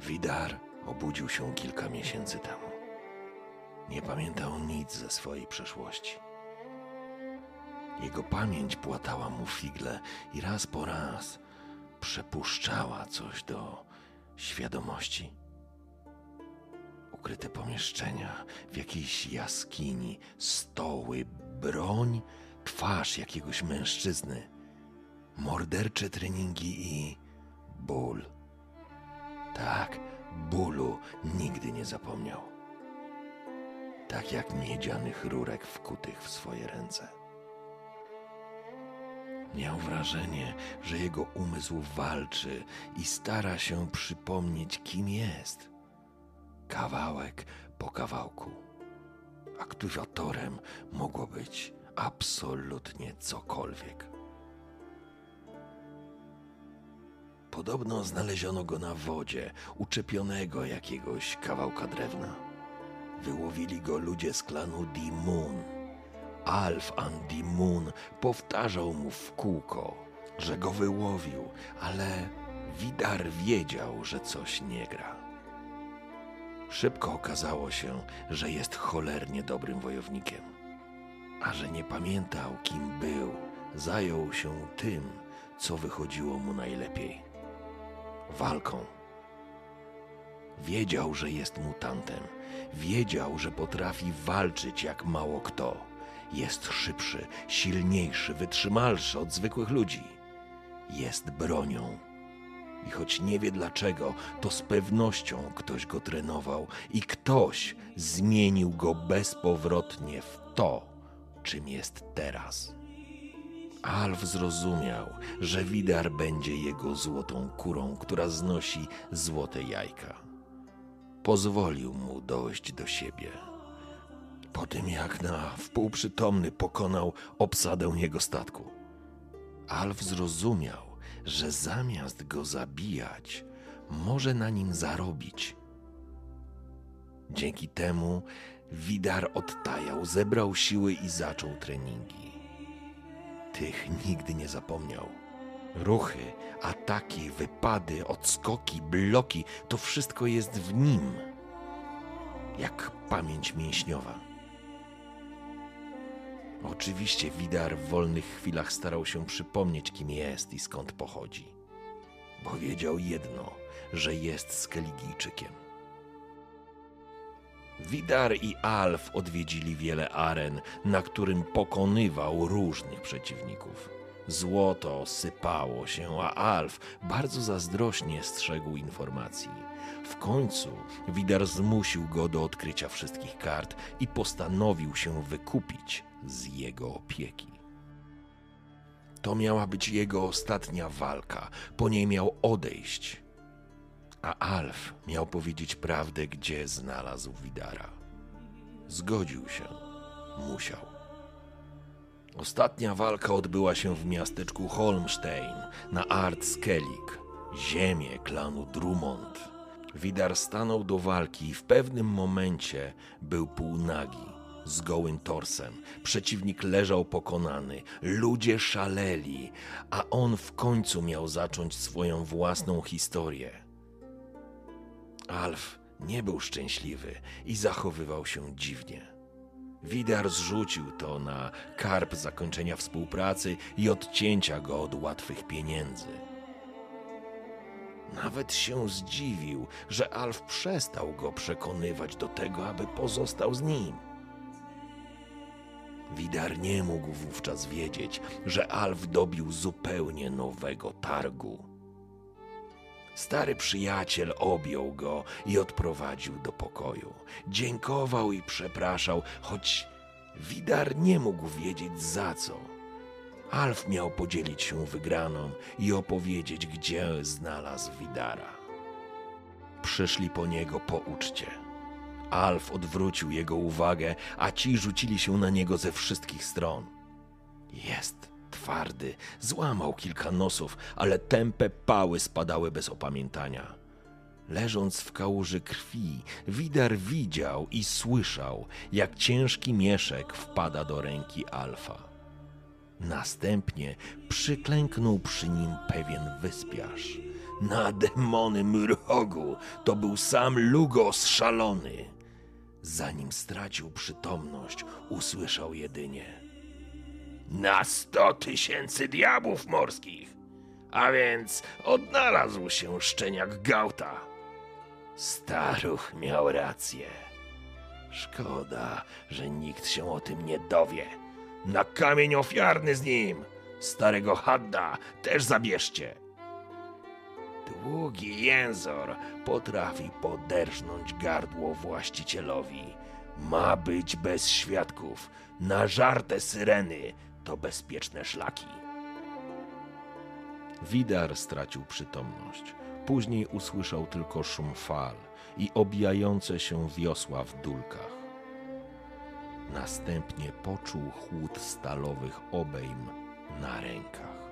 Widar obudził się kilka miesięcy temu. Nie pamiętał nic ze swojej przeszłości. Jego pamięć płatała mu figle i raz po raz przepuszczała coś do świadomości. Ukryte pomieszczenia w jakiejś jaskini, stoły, broń, twarz jakiegoś mężczyzny, mordercze treningi i ból. Tak, bólu nigdy nie zapomniał. Tak jak miedzianych rurek wkutych w swoje ręce. Miał wrażenie, że jego umysł walczy i stara się przypomnieć, kim jest. Kawałek po kawałku. Aktywatorem mogło być absolutnie cokolwiek. Podobno znaleziono go na wodzie, uczepionego jakiegoś kawałka drewna. Wyłowili go ludzie z klanu Dimun. Alf Andy Moon powtarzał mu w kółko, że go wyłowił, ale Widar wiedział, że coś nie gra. Szybko okazało się, że jest cholernie dobrym wojownikiem. A że nie pamiętał, kim był, zajął się tym, co wychodziło mu najlepiej walką. Wiedział, że jest mutantem. Wiedział, że potrafi walczyć jak mało kto. Jest szybszy, silniejszy, wytrzymalszy od zwykłych ludzi. Jest bronią. I choć nie wie dlaczego, to z pewnością ktoś go trenował i ktoś zmienił go bezpowrotnie w to, czym jest teraz. Alf zrozumiał, że Widar będzie jego złotą kurą, która znosi złote jajka. Pozwolił mu dojść do siebie. Po tym jak na wpółprzytomny pokonał obsadę jego statku. Alf zrozumiał, że zamiast go zabijać, może na nim zarobić. Dzięki temu Widar odtajał, zebrał siły i zaczął treningi. Tych nigdy nie zapomniał. Ruchy, ataki, wypady, odskoki, bloki to wszystko jest w nim. Jak pamięć mięśniowa. Oczywiście Widar w wolnych chwilach starał się przypomnieć, kim jest i skąd pochodzi. Bo wiedział jedno, że jest Skeligijczykiem. Widar i Alf odwiedzili wiele aren, na którym pokonywał różnych przeciwników. Złoto sypało się, a Alf bardzo zazdrośnie strzegł informacji. W końcu Widar zmusił go do odkrycia wszystkich kart i postanowił się wykupić z jego opieki. To miała być jego ostatnia walka, po niej miał odejść a Alf miał powiedzieć prawdę, gdzie znalazł Widara. Zgodził się. Musiał. Ostatnia walka odbyła się w miasteczku Holmstein na Art Skellig, ziemię klanu Drummond. Widar stanął do walki i w pewnym momencie był półnagi, z gołym torsem. Przeciwnik leżał pokonany, ludzie szaleli, a on w końcu miał zacząć swoją własną historię. Alf nie był szczęśliwy i zachowywał się dziwnie. Widar zrzucił to na karp zakończenia współpracy i odcięcia go od łatwych pieniędzy. Nawet się zdziwił, że Alf przestał go przekonywać do tego, aby pozostał z nim. Widar nie mógł wówczas wiedzieć, że Alf dobił zupełnie nowego targu. Stary przyjaciel objął go i odprowadził do pokoju. Dziękował i przepraszał, choć Widar nie mógł wiedzieć za co. Alf miał podzielić się wygraną i opowiedzieć, gdzie znalazł Widara. Przyszli po niego po uczcie. Alf odwrócił jego uwagę, a ci rzucili się na niego ze wszystkich stron. Jest twardy, złamał kilka nosów, ale tępe pały spadały bez opamiętania. Leżąc w kałuży krwi, Widar widział i słyszał, jak ciężki mieszek wpada do ręki Alfa. Następnie przyklęknął przy nim pewien wyspiarz. Na demonym rogu to był sam Lugos szalony. Zanim stracił przytomność, usłyszał jedynie: Na sto tysięcy diabłów morskich! A więc odnalazł się szczeniak Gauta. Staruch miał rację. Szkoda, że nikt się o tym nie dowie. Na kamień ofiarny z nim! Starego Hadda też zabierzcie! Długi jęzor potrafi poderżnąć gardło właścicielowi. Ma być bez świadków. Nażarte syreny to bezpieczne szlaki. Widar stracił przytomność. Później usłyszał tylko szum fal i obijające się wiosła w dulkach. Następnie poczuł chłód stalowych obejm na rękach.